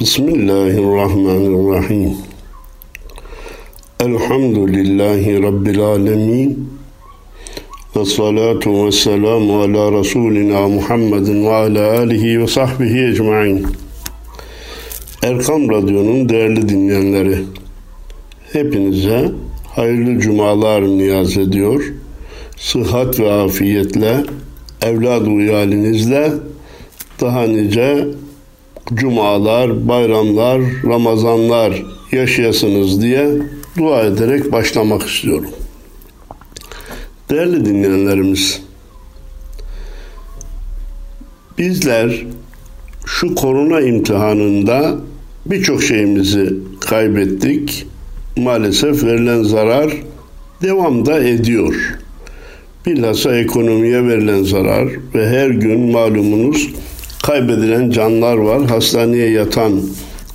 Bismillahirrahmanirrahim. Elhamdülillahi Rabbil alemin. Ve salatu ve selamu ala Resulina Muhammedin ve ala alihi ve sahbihi ecmain. Erkam Radyo'nun değerli dinleyenleri, hepinize hayırlı cumalar niyaz ediyor. Sıhhat ve afiyetle, evlad uyalinizle daha nice cumalar, bayramlar, ramazanlar yaşayasınız diye dua ederek başlamak istiyorum. Değerli dinleyenlerimiz, bizler şu korona imtihanında birçok şeyimizi kaybettik. Maalesef verilen zarar devamda ediyor. Bilhassa ekonomiye verilen zarar ve her gün malumunuz kaybedilen canlar var. Hastaneye yatan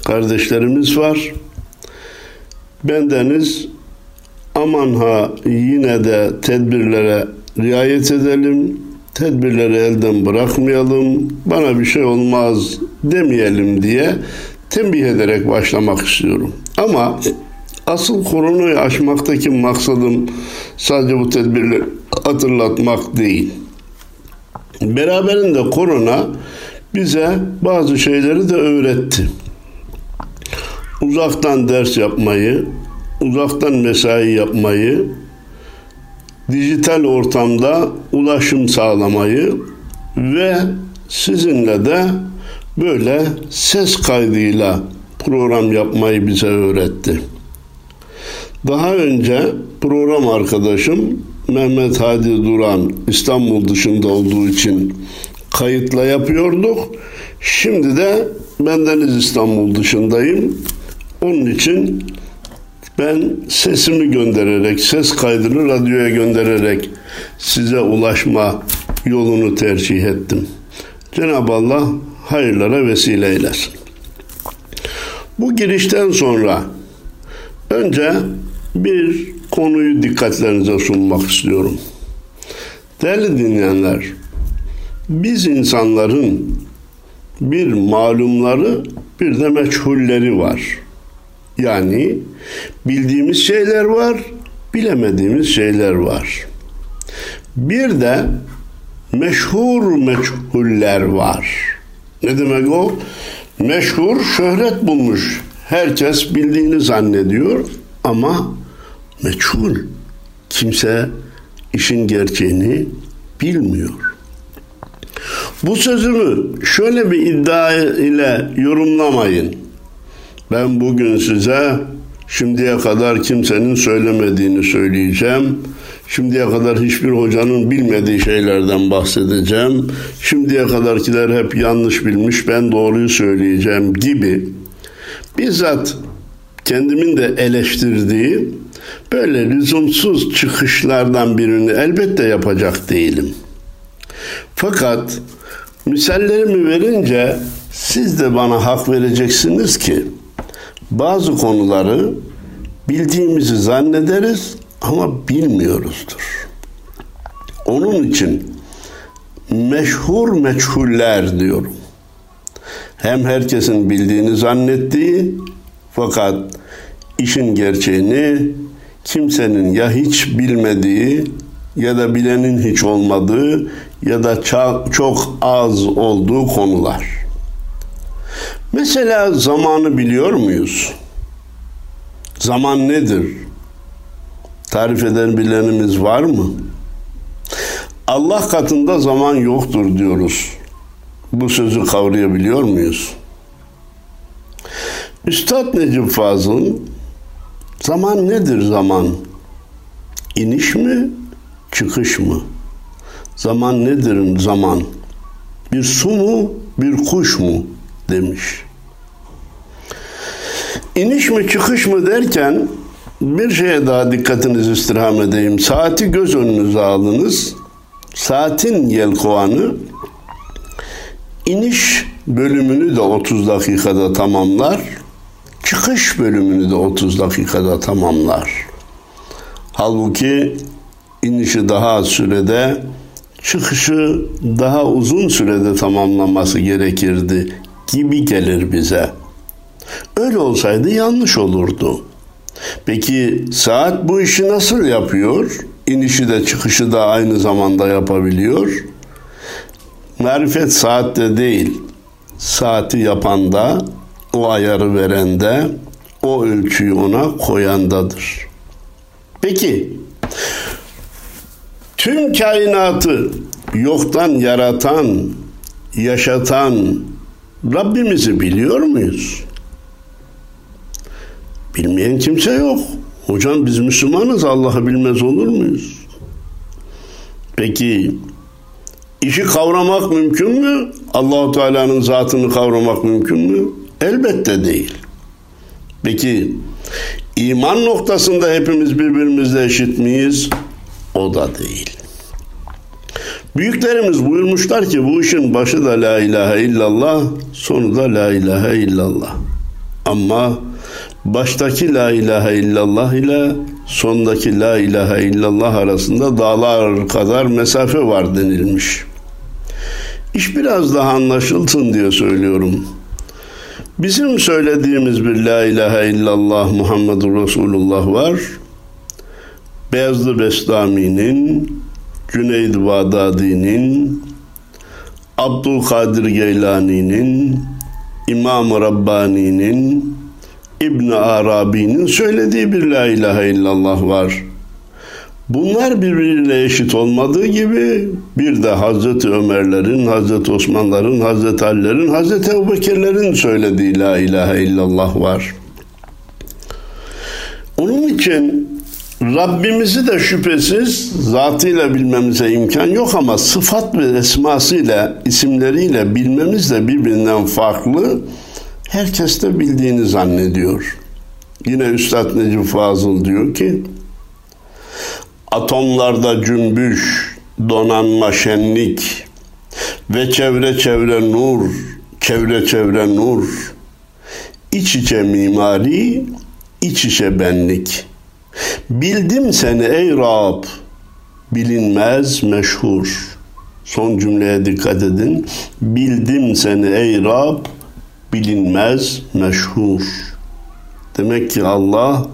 kardeşlerimiz var. Bendeniz aman ha yine de tedbirlere riayet edelim. Tedbirleri elden bırakmayalım. Bana bir şey olmaz demeyelim diye tembih ederek başlamak istiyorum. Ama asıl koronayı aşmaktaki maksadım sadece bu tedbirleri hatırlatmak değil. Beraberinde korona bize bazı şeyleri de öğretti. Uzaktan ders yapmayı, uzaktan mesai yapmayı, dijital ortamda ulaşım sağlamayı ve sizinle de böyle ses kaydıyla program yapmayı bize öğretti. Daha önce program arkadaşım Mehmet Hadi Duran İstanbul dışında olduğu için kayıtla yapıyorduk. Şimdi de bendeniz İstanbul dışındayım. Onun için ben sesimi göndererek, ses kaydını radyoya göndererek size ulaşma yolunu tercih ettim. Cenab-ı Allah hayırlara vesile eylesin. Bu girişten sonra önce bir konuyu dikkatlerinize sunmak istiyorum. Değerli dinleyenler, biz insanların bir malumları bir de meçhulleri var. Yani bildiğimiz şeyler var, bilemediğimiz şeyler var. Bir de meşhur meçhuller var. Ne demek o? Meşhur şöhret bulmuş. Herkes bildiğini zannediyor ama meçhul. Kimse işin gerçeğini bilmiyor. Bu sözümü şöyle bir iddia ile yorumlamayın. Ben bugün size şimdiye kadar kimsenin söylemediğini söyleyeceğim. Şimdiye kadar hiçbir hocanın bilmediği şeylerden bahsedeceğim. Şimdiye kadarkiler hep yanlış bilmiş, ben doğruyu söyleyeceğim gibi. Bizzat kendimin de eleştirdiği böyle lüzumsuz çıkışlardan birini elbette yapacak değilim. Fakat misallerimi verince siz de bana hak vereceksiniz ki bazı konuları bildiğimizi zannederiz ama bilmiyoruzdur. Onun için meşhur meçhuller diyorum. Hem herkesin bildiğini zannettiği fakat işin gerçeğini kimsenin ya hiç bilmediği ya da bilenin hiç olmadığı ya da çok az olduğu konular. Mesela zamanı biliyor muyuz? Zaman nedir? Tarif eden bilenimiz var mı? Allah katında zaman yoktur diyoruz. Bu sözü kavrayabiliyor muyuz? Üstad Necip Fazıl zaman nedir zaman? İniş mi, çıkış mı? Zaman nedir zaman? Bir su mu, bir kuş mu? demiş. İniş mi çıkış mı derken bir şeye daha dikkatinizi istirham edeyim. Saati göz önünüze alınız. Saatin yelkovanı iniş bölümünü de 30 dakikada tamamlar. Çıkış bölümünü de 30 dakikada tamamlar. Halbuki inişi daha az sürede, çıkışı daha uzun sürede tamamlaması gerekirdi gibi gelir bize. Öyle olsaydı yanlış olurdu. Peki saat bu işi nasıl yapıyor? İnişi de çıkışı da aynı zamanda yapabiliyor. Marifet saatte değil, saati yapanda, o ayarı verende, o ölçüyü ona koyandadır. Peki, tüm kainatı yoktan yaratan, yaşatan Rabbimizi biliyor muyuz? Bilmeyen kimse yok. Hocam biz Müslümanız Allah'ı bilmez olur muyuz? Peki işi kavramak mümkün mü? Allahu Teala'nın zatını kavramak mümkün mü? Elbette değil. Peki iman noktasında hepimiz birbirimizle eşit miyiz? O da değil. Büyüklerimiz buyurmuşlar ki bu işin başı da la ilahe illallah, sonu da la ilahe illallah. Ama baştaki la ilahe illallah ile sondaki la ilahe illallah arasında dağlar kadar mesafe var denilmiş. İş biraz daha anlaşılsın diye söylüyorum. Bizim söylediğimiz bir la ilahe illallah Muhammedur Resulullah var. Beyazlı Bestami'nin, Cüneyd Bağdadi'nin, Abdülkadir Geylani'nin, İmam-ı Rabbani'nin, İbn Arabi'nin söylediği bir la ilahe illallah var. Bunlar birbiriyle eşit olmadığı gibi bir de Hazreti Ömerlerin, Hazreti Osmanların, Hazreti Ali'lerin, Hazreti Ebubekirlerin söylediği la ilahe illallah var. Onun için Rabbimizi de şüphesiz zatıyla bilmemize imkan yok ama sıfat ve esmasıyla, isimleriyle bilmemiz de birbirinden farklı. Herkes de bildiğini zannediyor. Yine Üstad Necip Fazıl diyor ki, Atomlarda cümbüş, donanma şenlik ve çevre çevre nur, çevre çevre nur. İç içe mimari, iç içe benlik. Bildim seni ey Rab, bilinmez meşhur. Son cümleye dikkat edin. Bildim seni ey Rab, bilinmez meşhur. Demek ki Allah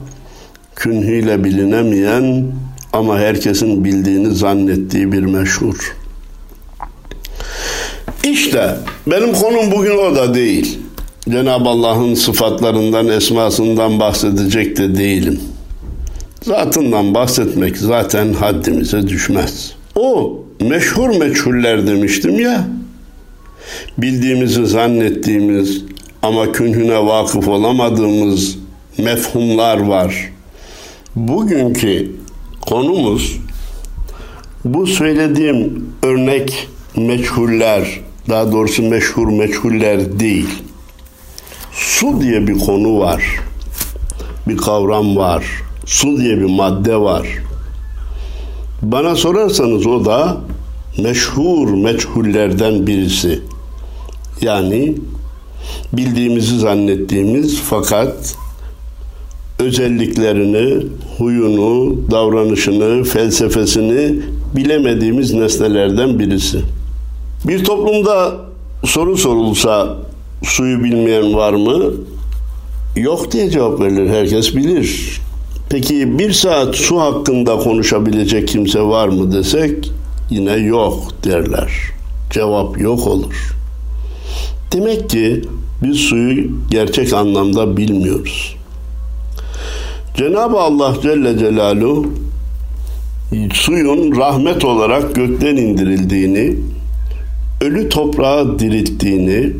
künhüyle bilinemeyen ama herkesin bildiğini zannettiği bir meşhur. İşte benim konum bugün o da değil. Cenab-ı Allah'ın sıfatlarından, esmasından bahsedecek de değilim. Zatından bahsetmek zaten haddimize düşmez. O meşhur meçhuller demiştim ya, bildiğimizi zannettiğimiz ama künhüne vakıf olamadığımız mefhumlar var. Bugünkü konumuz bu söylediğim örnek meçhuller, daha doğrusu meşhur meçhuller değil. Su diye bir konu var. Bir kavram var. Su diye bir madde var. Bana sorarsanız o da meşhur meçhullerden birisi. Yani bildiğimizi zannettiğimiz fakat özelliklerini, huyunu, davranışını, felsefesini bilemediğimiz nesnelerden birisi. Bir toplumda soru sorulsa suyu bilmeyen var mı? Yok diye cevap verilir. Herkes bilir. Peki bir saat su hakkında konuşabilecek kimse var mı desek yine yok derler. Cevap yok olur. Demek ki biz suyu gerçek anlamda bilmiyoruz. Cenab-ı Allah Celle Celaluhu suyun rahmet olarak gökten indirildiğini, ölü toprağı dirilttiğini,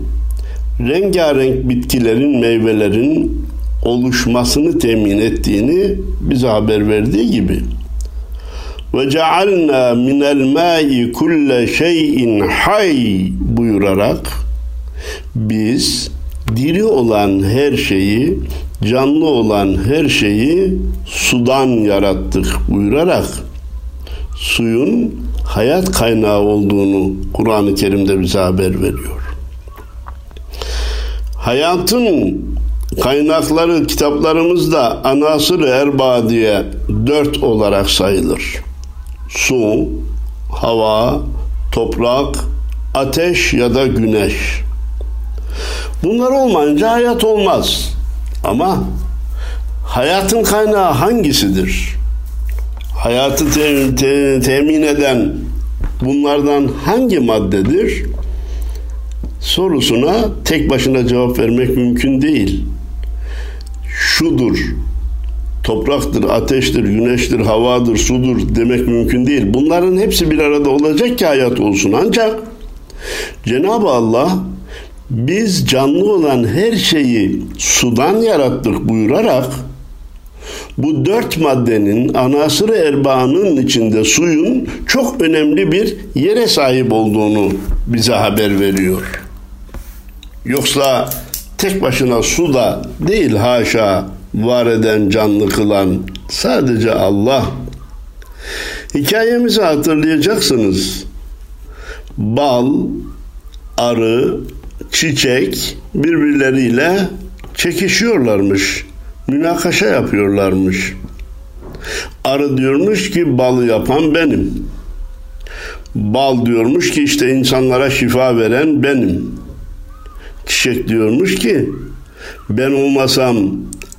rengarenk bitkilerin, meyvelerin oluşmasını temin ettiğini bize haber verdiği gibi ve cealna minel mai kulle şeyin hay buyurarak biz diri olan her şeyi canlı olan her şeyi sudan yarattık buyurarak suyun hayat kaynağı olduğunu Kur'an-ı Kerim'de bize haber veriyor. Hayatın kaynakları kitaplarımızda anasır erba diye dört olarak sayılır. Su, hava, toprak, ateş ya da güneş. Bunlar olmayınca hayat olmaz. Ama hayatın kaynağı hangisidir? Hayatı te- te- temin eden bunlardan hangi maddedir? Sorusuna tek başına cevap vermek mümkün değil. Şudur, topraktır, ateştir, güneştir, havadır, sudur demek mümkün değil. Bunların hepsi bir arada olacak ki hayat olsun. Ancak Cenab-ı Allah biz canlı olan her şeyi sudan yarattık buyurarak bu dört maddenin anasır erbaanın içinde suyun çok önemli bir yere sahip olduğunu bize haber veriyor. Yoksa tek başına su da değil haşa var eden canlı kılan sadece Allah. Hikayemizi hatırlayacaksınız. Bal, arı, çiçek birbirleriyle çekişiyorlarmış. Münakaşa yapıyorlarmış. Arı diyormuş ki balı yapan benim. Bal diyormuş ki işte insanlara şifa veren benim. Çiçek diyormuş ki ben olmasam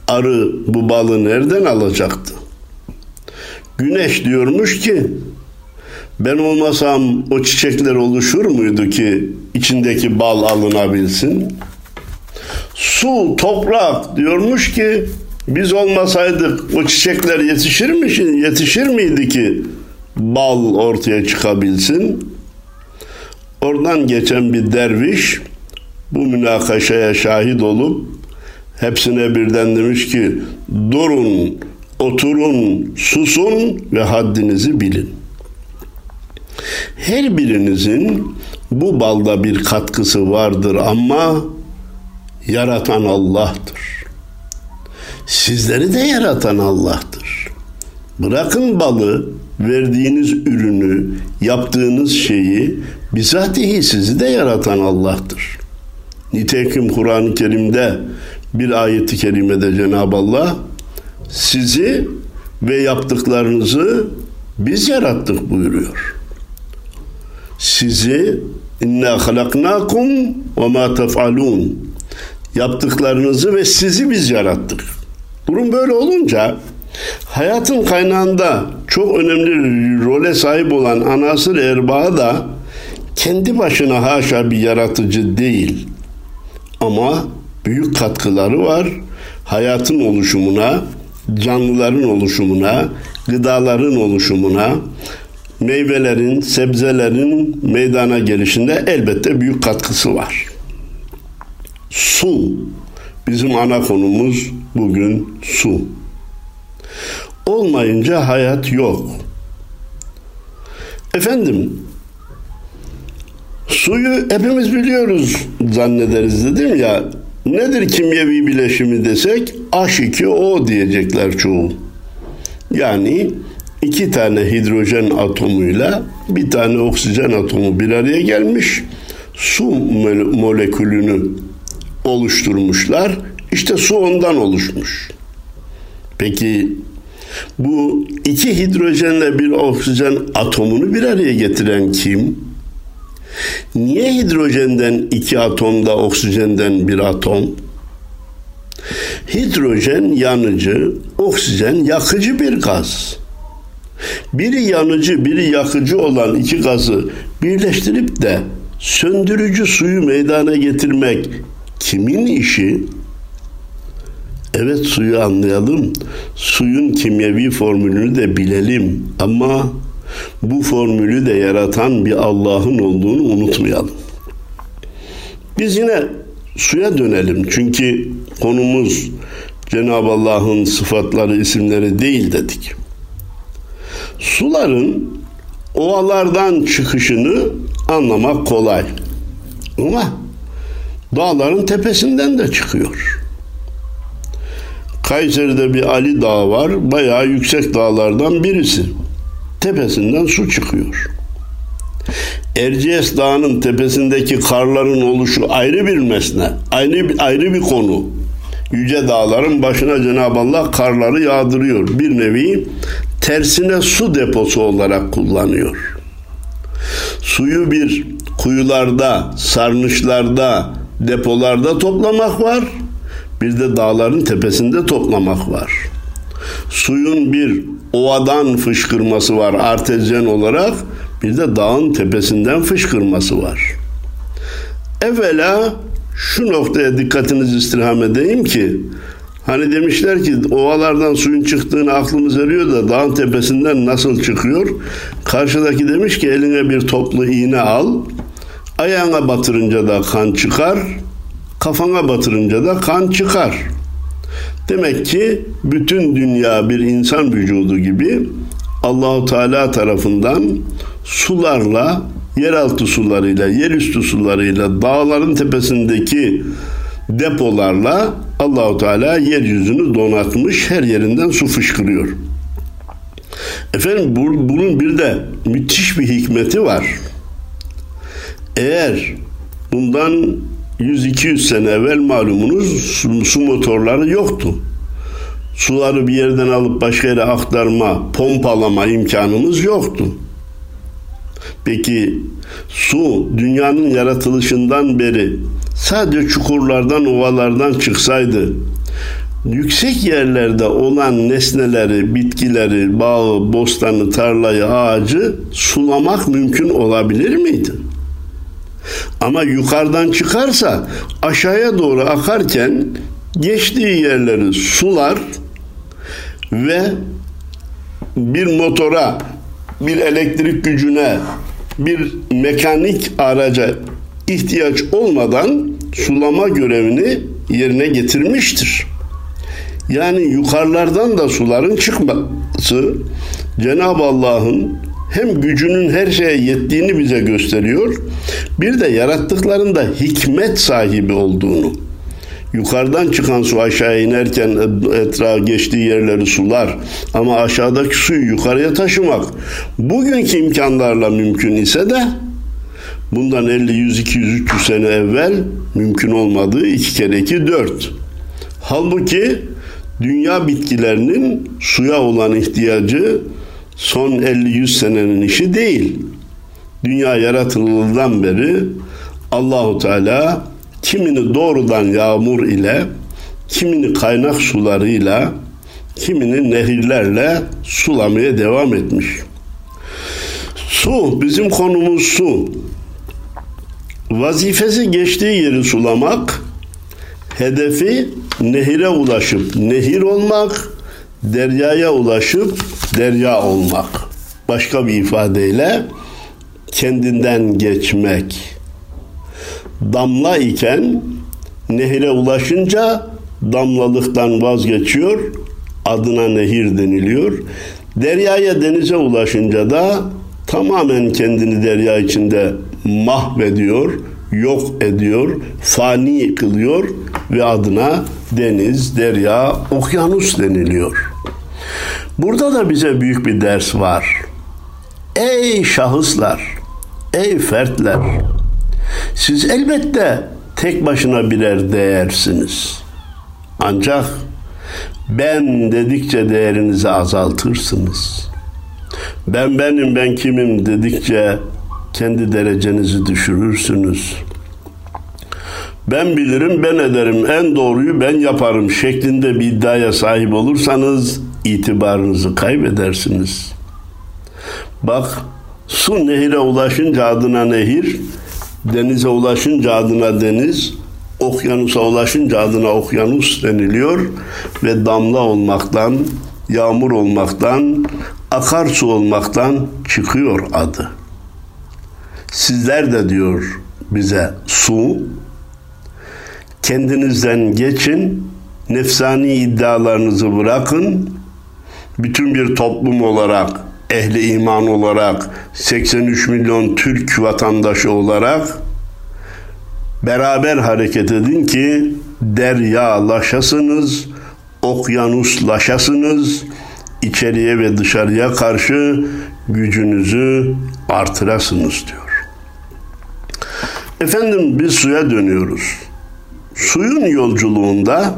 arı bu balı nereden alacaktı? Güneş diyormuş ki ben olmasam o çiçekler oluşur muydu ki içindeki bal alınabilsin? Su, toprak diyormuş ki biz olmasaydık o çiçekler yetişir mi yetişir miydi ki bal ortaya çıkabilsin? Oradan geçen bir derviş bu münakaşaya şahit olup hepsine birden demiş ki durun, oturun, susun ve haddinizi bilin. Her birinizin bu balda bir katkısı vardır ama yaratan Allah'tır. Sizleri de yaratan Allah'tır. Bırakın balı, verdiğiniz ürünü, yaptığınız şeyi bizatihi sizi de yaratan Allah'tır. Nitekim Kur'an-ı Kerim'de bir ayeti kerimede Cenab-ı Allah sizi ve yaptıklarınızı biz yarattık buyuruyor. Sizi inna halaknakum ve ma tef'alun yaptıklarınızı ve sizi biz yarattık. Durum böyle olunca hayatın kaynağında çok önemli role sahip olan anasır erbaa da kendi başına haşa bir yaratıcı değil. Ama büyük katkıları var. Hayatın oluşumuna, canlıların oluşumuna, gıdaların oluşumuna, meyvelerin, sebzelerin meydana gelişinde elbette büyük katkısı var. Su. Bizim ana konumuz bugün su. Olmayınca hayat yok. Efendim, suyu hepimiz biliyoruz zannederiz dedim ya. Nedir kimyevi bileşimi desek H2O diyecekler çoğu. Yani iki tane hidrojen atomuyla bir tane oksijen atomu bir araya gelmiş su molekülünü oluşturmuşlar. İşte su ondan oluşmuş. Peki bu iki hidrojenle bir oksijen atomunu bir araya getiren kim? Niye hidrojenden iki atomda oksijenden bir atom? Hidrojen yanıcı, oksijen yakıcı bir gaz. Biri yanıcı, biri yakıcı olan iki gazı birleştirip de söndürücü suyu meydana getirmek kimin işi? Evet suyu anlayalım. Suyun kimyevi formülünü de bilelim. Ama bu formülü de yaratan bir Allah'ın olduğunu unutmayalım. Biz yine suya dönelim. Çünkü konumuz Cenab-ı Allah'ın sıfatları, isimleri değil dedik. Suların ovalardan çıkışını anlamak kolay. Ama dağların tepesinden de çıkıyor. Kayseri'de bir Ali Dağı var. Bayağı yüksek dağlardan birisi. Tepesinden su çıkıyor. Erciyes Dağı'nın tepesindeki karların oluşu ayrı bir mesne. Ayrı, ayrı bir konu. Yüce dağların başına Cenab-ı Allah karları yağdırıyor. Bir nevi tersine su deposu olarak kullanıyor. Suyu bir kuyularda, sarnıçlarda, depolarda toplamak var. bir de dağların tepesinde toplamak var. Suyun bir ovadan fışkırması var artezyen olarak, bir de dağın tepesinden fışkırması var. Evvela şu noktaya dikkatinizi istirham edeyim ki Hani demişler ki ovalardan suyun çıktığını aklımız eriyor da dağın tepesinden nasıl çıkıyor? Karşıdaki demiş ki eline bir toplu iğne al. Ayağına batırınca da kan çıkar. Kafana batırınca da kan çıkar. Demek ki bütün dünya bir insan vücudu gibi Allahu Teala tarafından sularla, yeraltı sularıyla, yerüstü sularıyla, dağların tepesindeki depolarla Allahu Teala yeryüzünü donatmış, her yerinden su fışkırıyor. Efendim bunun bir de müthiş bir hikmeti var. Eğer bundan 100-200 sene evvel malumunuz su, su motorları yoktu. Suları bir yerden alıp başka yere aktarma, pompalama imkanımız yoktu. Peki su dünyanın yaratılışından beri sadece çukurlardan, ovalardan çıksaydı yüksek yerlerde olan nesneleri, bitkileri, bağı, bostanı, tarlayı, ağacı sulamak mümkün olabilir miydi? Ama yukarıdan çıkarsa aşağıya doğru akarken geçtiği yerleri sular ve bir motora, bir elektrik gücüne, bir mekanik araca ihtiyaç olmadan sulama görevini yerine getirmiştir. Yani yukarılardan da suların çıkması Cenab-ı Allah'ın hem gücünün her şeye yettiğini bize gösteriyor, bir de yarattıklarında hikmet sahibi olduğunu. Yukarıdan çıkan su aşağı inerken etrafa geçtiği yerleri sular ama aşağıdaki suyu yukarıya taşımak bugünkü imkanlarla mümkün ise de bundan 50, 100, 200, 300 sene evvel mümkün olmadığı iki kere iki dört. Halbuki dünya bitkilerinin suya olan ihtiyacı son 50-100 senenin işi değil. Dünya yaratıldığından beri Allahu Teala kimini doğrudan yağmur ile, kimini kaynak sularıyla, kimini nehirlerle sulamaya devam etmiş. Su, bizim konumuz su. Vazifesi geçtiği yeri sulamak, hedefi nehire ulaşıp nehir olmak, deryaya ulaşıp derya olmak. Başka bir ifadeyle kendinden geçmek. Damla iken nehire ulaşınca damlalıktan vazgeçiyor, adına nehir deniliyor. Deryaya denize ulaşınca da tamamen kendini derya içinde mahvediyor, yok ediyor, fani kılıyor ve adına deniz, derya, okyanus deniliyor. Burada da bize büyük bir ders var. Ey şahıslar, ey fertler, siz elbette tek başına birer değersiniz. Ancak ben dedikçe değerinizi azaltırsınız. Ben benim ben kimim dedikçe kendi derecenizi düşürürsünüz. Ben bilirim, ben ederim, en doğruyu ben yaparım şeklinde bir iddiaya sahip olursanız itibarınızı kaybedersiniz. Bak, su nehire ulaşınca adına nehir, denize ulaşınca adına deniz, okyanusa ulaşınca adına okyanus deniliyor ve damla olmaktan, yağmur olmaktan, akarsu olmaktan çıkıyor adı. Sizler de diyor bize su, kendinizden geçin, nefsani iddialarınızı bırakın, bütün bir toplum olarak, ehli iman olarak, 83 milyon Türk vatandaşı olarak beraber hareket edin ki deryalaşasınız, okyanuslaşasınız, içeriye ve dışarıya karşı gücünüzü artırasınız diyor. Efendim biz suya dönüyoruz. Suyun yolculuğunda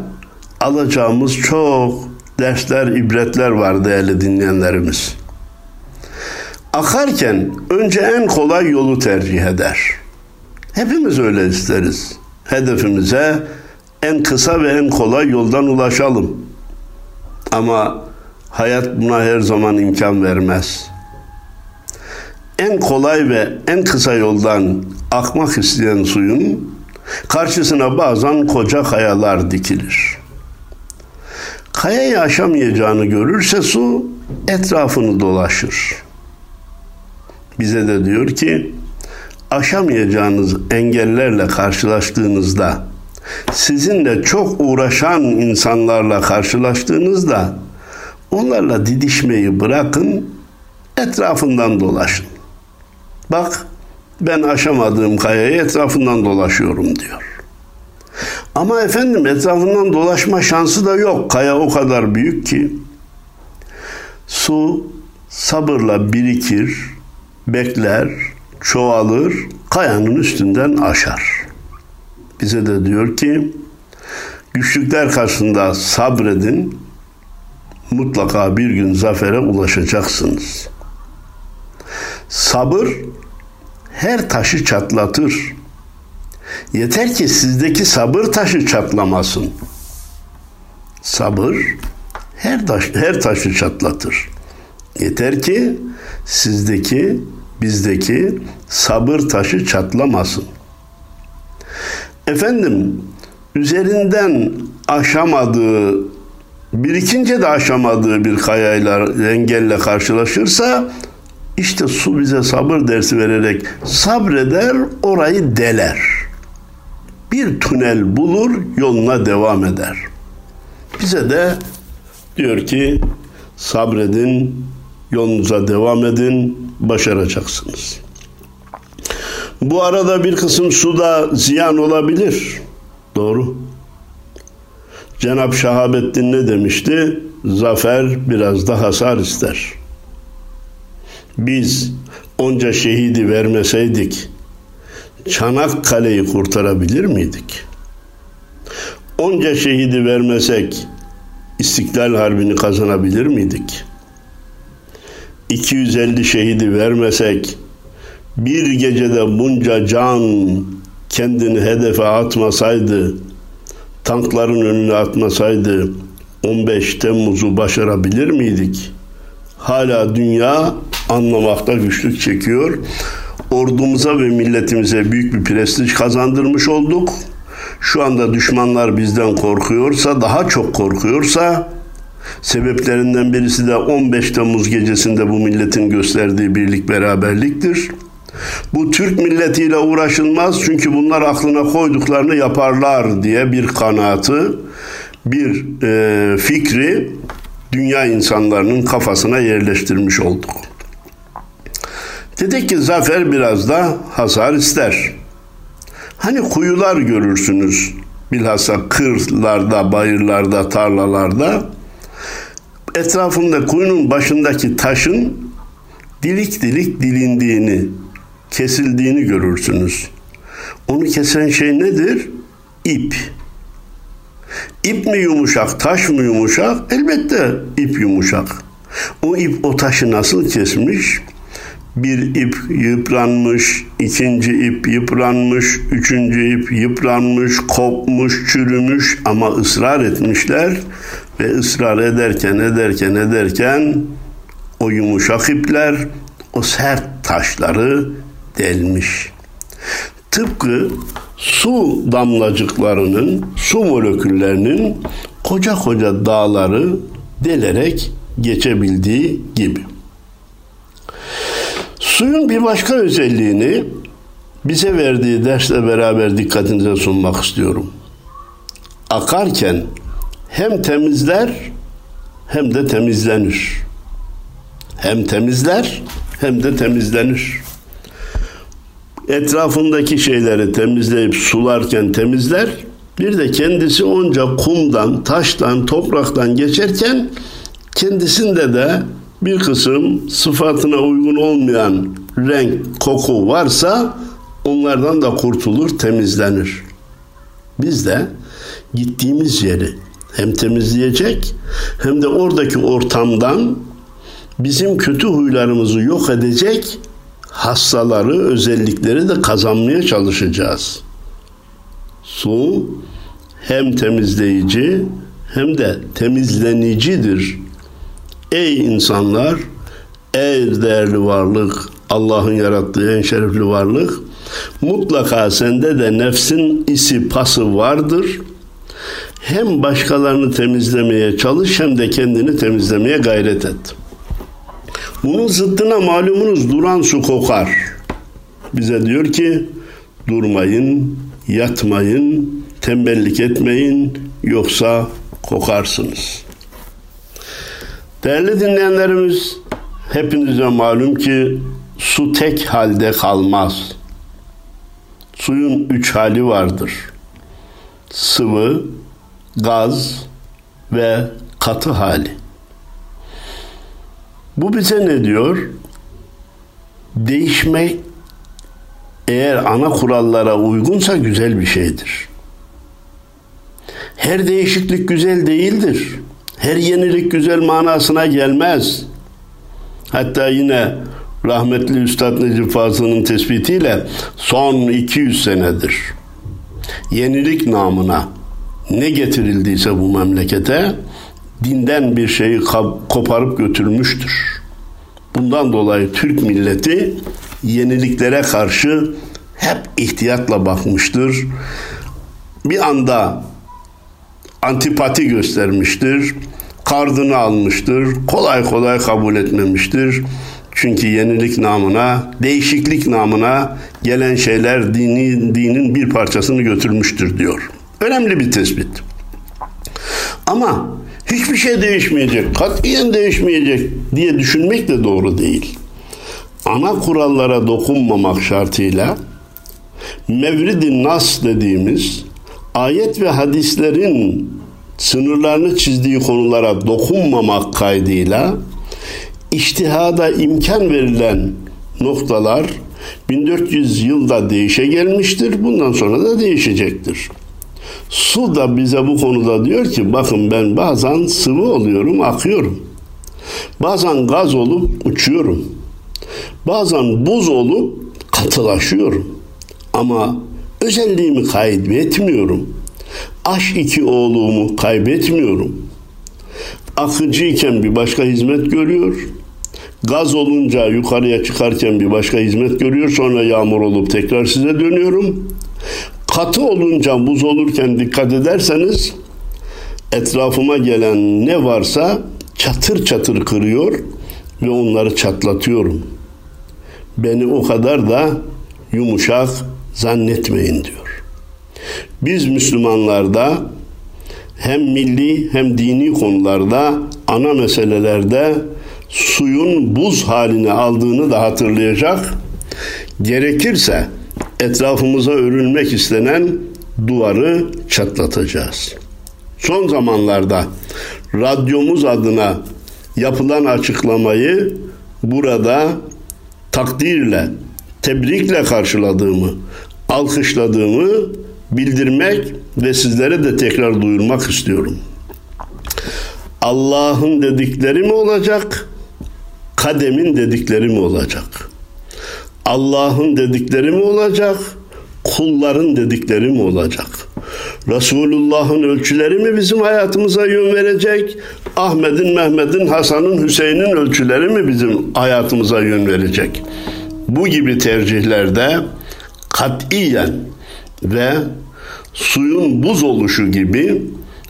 alacağımız çok dersler, ibretler var değerli dinleyenlerimiz. Akarken önce en kolay yolu tercih eder. Hepimiz öyle isteriz. Hedefimize en kısa ve en kolay yoldan ulaşalım. Ama hayat buna her zaman imkan vermez. En kolay ve en kısa yoldan akmak isteyen suyun karşısına bazen koca kayalar dikilir. Kayayı aşamayacağını görürse su etrafını dolaşır. Bize de diyor ki aşamayacağınız engellerle karşılaştığınızda sizinle çok uğraşan insanlarla karşılaştığınızda onlarla didişmeyi bırakın, etrafından dolaşın. Bak ben aşamadığım kayayı etrafından dolaşıyorum diyor. Ama efendim etrafından dolaşma şansı da yok. Kaya o kadar büyük ki. Su sabırla birikir, bekler, çoğalır, kayanın üstünden aşar. Bize de diyor ki güçlükler karşısında sabredin, mutlaka bir gün zafere ulaşacaksınız. Sabır her taşı çatlatır. Yeter ki sizdeki sabır taşı çatlamasın. Sabır her taş her taşı çatlatır. Yeter ki sizdeki bizdeki sabır taşı çatlamasın. Efendim üzerinden aşamadığı birikince de aşamadığı bir kayayla engelle karşılaşırsa işte su bize sabır dersi vererek sabreder orayı deler. Bir tünel bulur yoluna devam eder. Bize de diyor ki sabredin yolunuza devam edin başaracaksınız. Bu arada bir kısım suda ziyan olabilir. Doğru. Cenab Şahabettin ne demişti? Zafer biraz da hasar ister. Biz onca şehidi vermeseydik Çanakkale'yi kurtarabilir miydik? Onca şehidi vermesek İstiklal Harbi'ni kazanabilir miydik? 250 şehidi vermesek bir gecede bunca can kendini hedefe atmasaydı, tankların önüne atmasaydı 15 Temmuz'u başarabilir miydik? Hala dünya anlamakta güçlük çekiyor. Ordumuza ve milletimize büyük bir prestij kazandırmış olduk. Şu anda düşmanlar bizden korkuyorsa, daha çok korkuyorsa sebeplerinden birisi de 15 Temmuz gecesinde bu milletin gösterdiği birlik beraberliktir. Bu Türk milletiyle uğraşılmaz çünkü bunlar aklına koyduklarını yaparlar diye bir kanaatı, bir e, fikri dünya insanlarının kafasına yerleştirmiş olduk. Dedik ki zafer biraz da hasar ister. Hani kuyular görürsünüz bilhassa kırlarda, bayırlarda, tarlalarda etrafında kuyunun başındaki taşın dilik dilik dilindiğini, kesildiğini görürsünüz. Onu kesen şey nedir? İp. İp mi yumuşak, taş mı yumuşak? Elbette ip yumuşak. O ip o taşı nasıl kesmiş? Bir ip yıpranmış, ikinci ip yıpranmış, üçüncü ip yıpranmış, kopmuş, çürümüş ama ısrar etmişler ve ısrar ederken ederken ederken o yumuşak ipler o sert taşları delmiş. Tıpkı su damlacıklarının, su moleküllerinin koca koca dağları delerek geçebildiği gibi. Suyun bir başka özelliğini bize verdiği dersle beraber dikkatinize sunmak istiyorum. Akarken hem temizler hem de temizlenir. Hem temizler hem de temizlenir etrafındaki şeyleri temizleyip sularken temizler. Bir de kendisi onca kumdan, taştan, topraktan geçerken kendisinde de bir kısım sıfatına uygun olmayan renk, koku varsa onlardan da kurtulur, temizlenir. Biz de gittiğimiz yeri hem temizleyecek hem de oradaki ortamdan bizim kötü huylarımızı yok edecek hastaları, özellikleri de kazanmaya çalışacağız. Su hem temizleyici hem de temizlenicidir. Ey insanlar, ey değerli varlık, Allah'ın yarattığı en şerefli varlık, mutlaka sende de nefsin isi pası vardır. Hem başkalarını temizlemeye çalış hem de kendini temizlemeye gayret et. Bunun zıttına malumunuz duran su kokar. Bize diyor ki durmayın, yatmayın, tembellik etmeyin yoksa kokarsınız. Değerli dinleyenlerimiz hepinize malum ki su tek halde kalmaz. Suyun üç hali vardır. Sıvı, gaz ve katı hali. Bu bize ne diyor? Değişmek eğer ana kurallara uygunsa güzel bir şeydir. Her değişiklik güzel değildir. Her yenilik güzel manasına gelmez. Hatta yine rahmetli Üstad Necip Fazıl'ın tespitiyle son 200 senedir yenilik namına ne getirildiyse bu memlekete dinden bir şeyi koparıp götürmüştür. Bundan dolayı Türk milleti yeniliklere karşı hep ihtiyatla bakmıştır. Bir anda antipati göstermiştir. Kardını almıştır. Kolay kolay kabul etmemiştir. Çünkü yenilik namına, değişiklik namına gelen şeyler dini, dinin bir parçasını götürmüştür diyor. Önemli bir tespit. Ama hiçbir şey değişmeyecek, katiyen değişmeyecek diye düşünmek de doğru değil. Ana kurallara dokunmamak şartıyla Mevrid-i Nas dediğimiz ayet ve hadislerin sınırlarını çizdiği konulara dokunmamak kaydıyla iştihada imkan verilen noktalar 1400 yılda değişe gelmiştir. Bundan sonra da değişecektir. Su da bize bu konuda diyor ki bakın ben bazen sıvı oluyorum, akıyorum. Bazen gaz olup uçuyorum. Bazen buz olup katılaşıyorum. Ama özelliğimi kaybetmiyorum. Aş iki oğlumu kaybetmiyorum. Akıcıyken bir başka hizmet görüyor. Gaz olunca yukarıya çıkarken bir başka hizmet görüyor. Sonra yağmur olup tekrar size dönüyorum. Katı olunca buz olurken dikkat ederseniz etrafıma gelen ne varsa çatır çatır kırıyor ve onları çatlatıyorum. Beni o kadar da yumuşak zannetmeyin diyor. Biz Müslümanlarda hem milli hem dini konularda ana meselelerde suyun buz halini aldığını da hatırlayacak. Gerekirse etrafımıza örülmek istenen duvarı çatlatacağız. Son zamanlarda radyomuz adına yapılan açıklamayı burada takdirle, tebrikle karşıladığımı, alkışladığımı bildirmek ve sizlere de tekrar duyurmak istiyorum. Allah'ın dedikleri mi olacak? Kademin dedikleri mi olacak? Allah'ın dedikleri mi olacak? Kulların dedikleri mi olacak? Resulullah'ın ölçüleri mi bizim hayatımıza yön verecek? Ahmet'in, Mehmet'in, Hasan'ın, Hüseyin'in ölçüleri mi bizim hayatımıza yön verecek? Bu gibi tercihlerde katiyen ve suyun buz oluşu gibi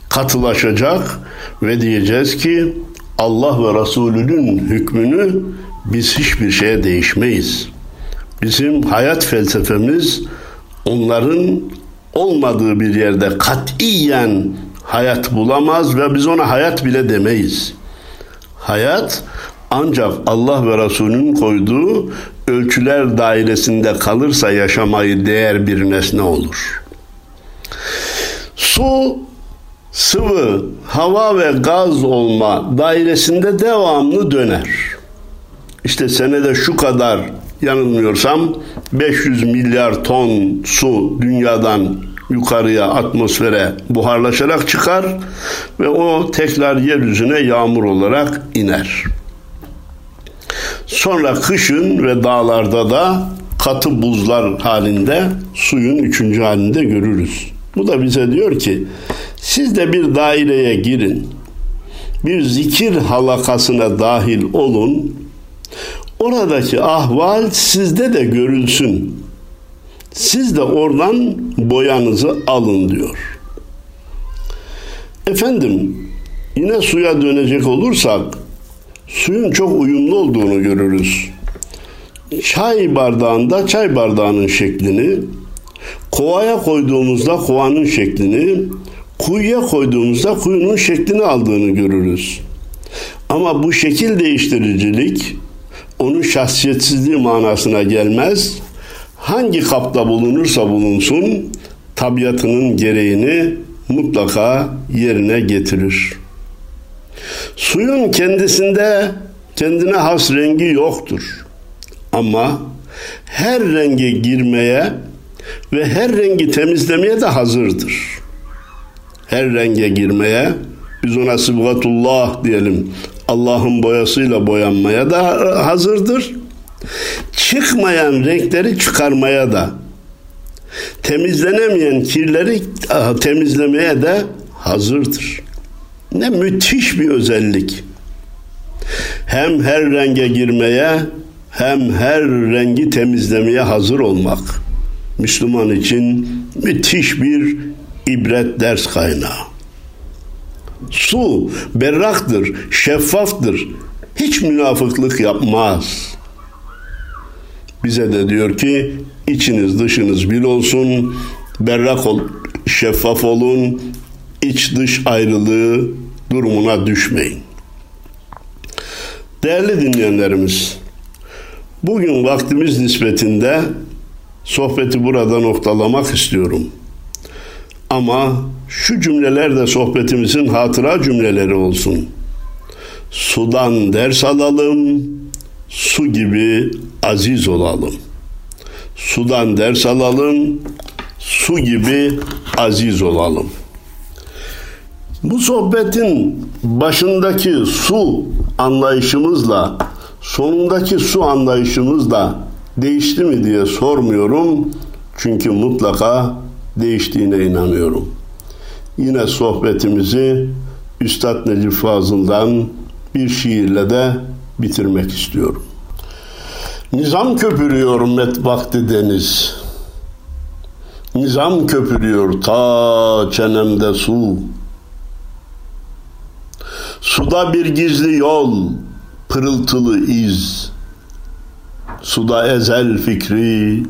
katılaşacak ve diyeceğiz ki Allah ve Resulünün hükmünü biz hiçbir şeye değişmeyiz. Bizim hayat felsefemiz onların olmadığı bir yerde katiyen hayat bulamaz ve biz ona hayat bile demeyiz. Hayat ancak Allah ve Resulünün koyduğu ölçüler dairesinde kalırsa yaşamayı değer bir nesne olur. Su sıvı, hava ve gaz olma dairesinde devamlı döner. İşte senede şu kadar yanılmıyorsam 500 milyar ton su dünyadan yukarıya atmosfere buharlaşarak çıkar ve o tekrar yeryüzüne yağmur olarak iner. Sonra kışın ve dağlarda da katı buzlar halinde suyun üçüncü halinde görürüz. Bu da bize diyor ki siz de bir daireye girin. Bir zikir halakasına dahil olun. Oradaki ahval sizde de görülsün. Siz de oradan boyanızı alın diyor. Efendim yine suya dönecek olursak suyun çok uyumlu olduğunu görürüz. Çay bardağında çay bardağının şeklini, kovaya koyduğumuzda kovanın şeklini, kuyuya koyduğumuzda kuyunun şeklini aldığını görürüz. Ama bu şekil değiştiricilik onun şahsiyetsizliği manasına gelmez. Hangi kapta bulunursa bulunsun tabiatının gereğini mutlaka yerine getirir. Suyun kendisinde kendine has rengi yoktur. Ama her renge girmeye ve her rengi temizlemeye de hazırdır. Her renge girmeye biz ona sıbgatullah diyelim. Allah'ın boyasıyla boyanmaya da hazırdır. Çıkmayan renkleri çıkarmaya da temizlenemeyen kirleri temizlemeye de hazırdır. Ne müthiş bir özellik. Hem her renge girmeye hem her rengi temizlemeye hazır olmak. Müslüman için müthiş bir ibret ders kaynağı. Su berraktır, şeffaftır. Hiç münafıklık yapmaz. Bize de diyor ki içiniz dışınız bir olsun, berrak ol, şeffaf olun, iç dış ayrılığı durumuna düşmeyin. Değerli dinleyenlerimiz, bugün vaktimiz nispetinde sohbeti burada noktalamak istiyorum. Ama şu cümleler de sohbetimizin hatıra cümleleri olsun. Sudan ders alalım, su gibi aziz olalım. Sudan ders alalım, su gibi aziz olalım. Bu sohbetin başındaki su anlayışımızla sonundaki su anlayışımızla değişti mi diye sormuyorum. Çünkü mutlaka değiştiğine inanıyorum. Yine sohbetimizi Üstad Necip Fazıl'dan bir şiirle de bitirmek istiyorum. Nizam köpürüyor metbakti deniz. Nizam köpürüyor ta çenemde su. Suda bir gizli yol, pırıltılı iz. Suda ezel fikri,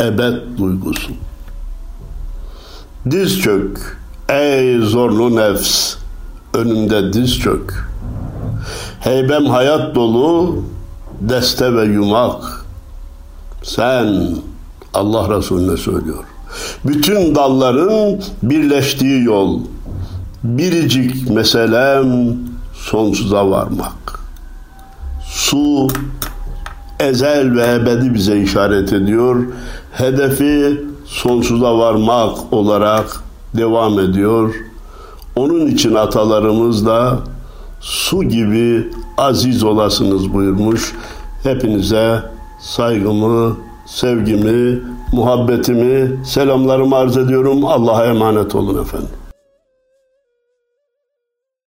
ebed duygusu. Diz çök, ey zorlu nefs, önünde diz çök. Heybem hayat dolu, deste ve yumak. Sen, Allah Resulüne söylüyor. Bütün dalların birleştiği yol. Biricik meselem sonsuza varmak. Su ezel ve ebedi bize işaret ediyor. Hedefi sonsuza varmak olarak devam ediyor. Onun için atalarımız da su gibi aziz olasınız buyurmuş. Hepinize saygımı, sevgimi, muhabbetimi, selamlarımı arz ediyorum. Allah'a emanet olun efendim.